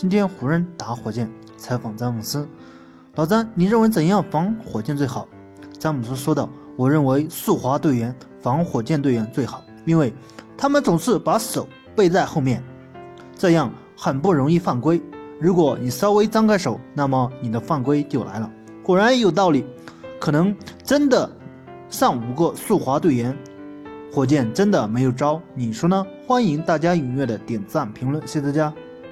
今天湖人打火箭采访詹姆斯。老詹你认为怎样防火箭最好？詹姆斯说道我认为速滑队员防火箭队员最好因为他们总是把手背在后面这样很不容易犯规。如果你稍微张开手那么你的犯规就来了。果然有道理可能真的上五个速滑队员火箭真的没有招。你说呢？欢迎大家踊跃的点赞评论谢谢大家。